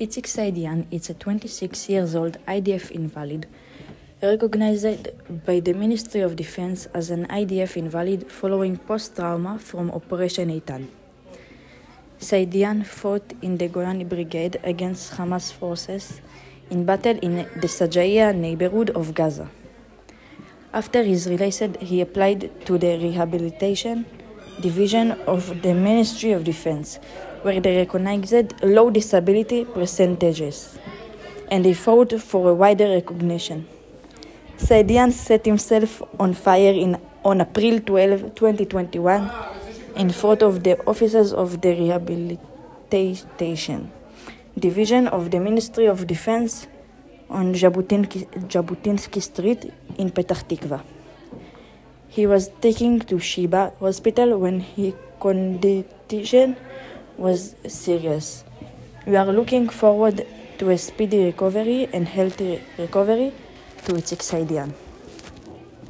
Itzik Saidian is a 26 years old IDF invalid, recognized by the Ministry of Defense as an IDF invalid following post trauma from Operation Eitan. Saidian fought in the Golani Brigade against Hamas forces in battle in the Sajaiya neighborhood of Gaza. After his release, he applied to the Rehabilitation Division of the Ministry of Defense, where they recognized low disability percentages, and he fought for a wider recognition. Saidian set himself on fire in, on April 12, 2021, in front of the offices of the Rehabilitation Division of the Ministry of Defense on Jabotinsky, Jabotinsky Street in Petah Tikva. He was taken to Sheba Hospital when his condition was serious. We are looking forward to a speedy recovery and healthy recovery to Itzik Saidian.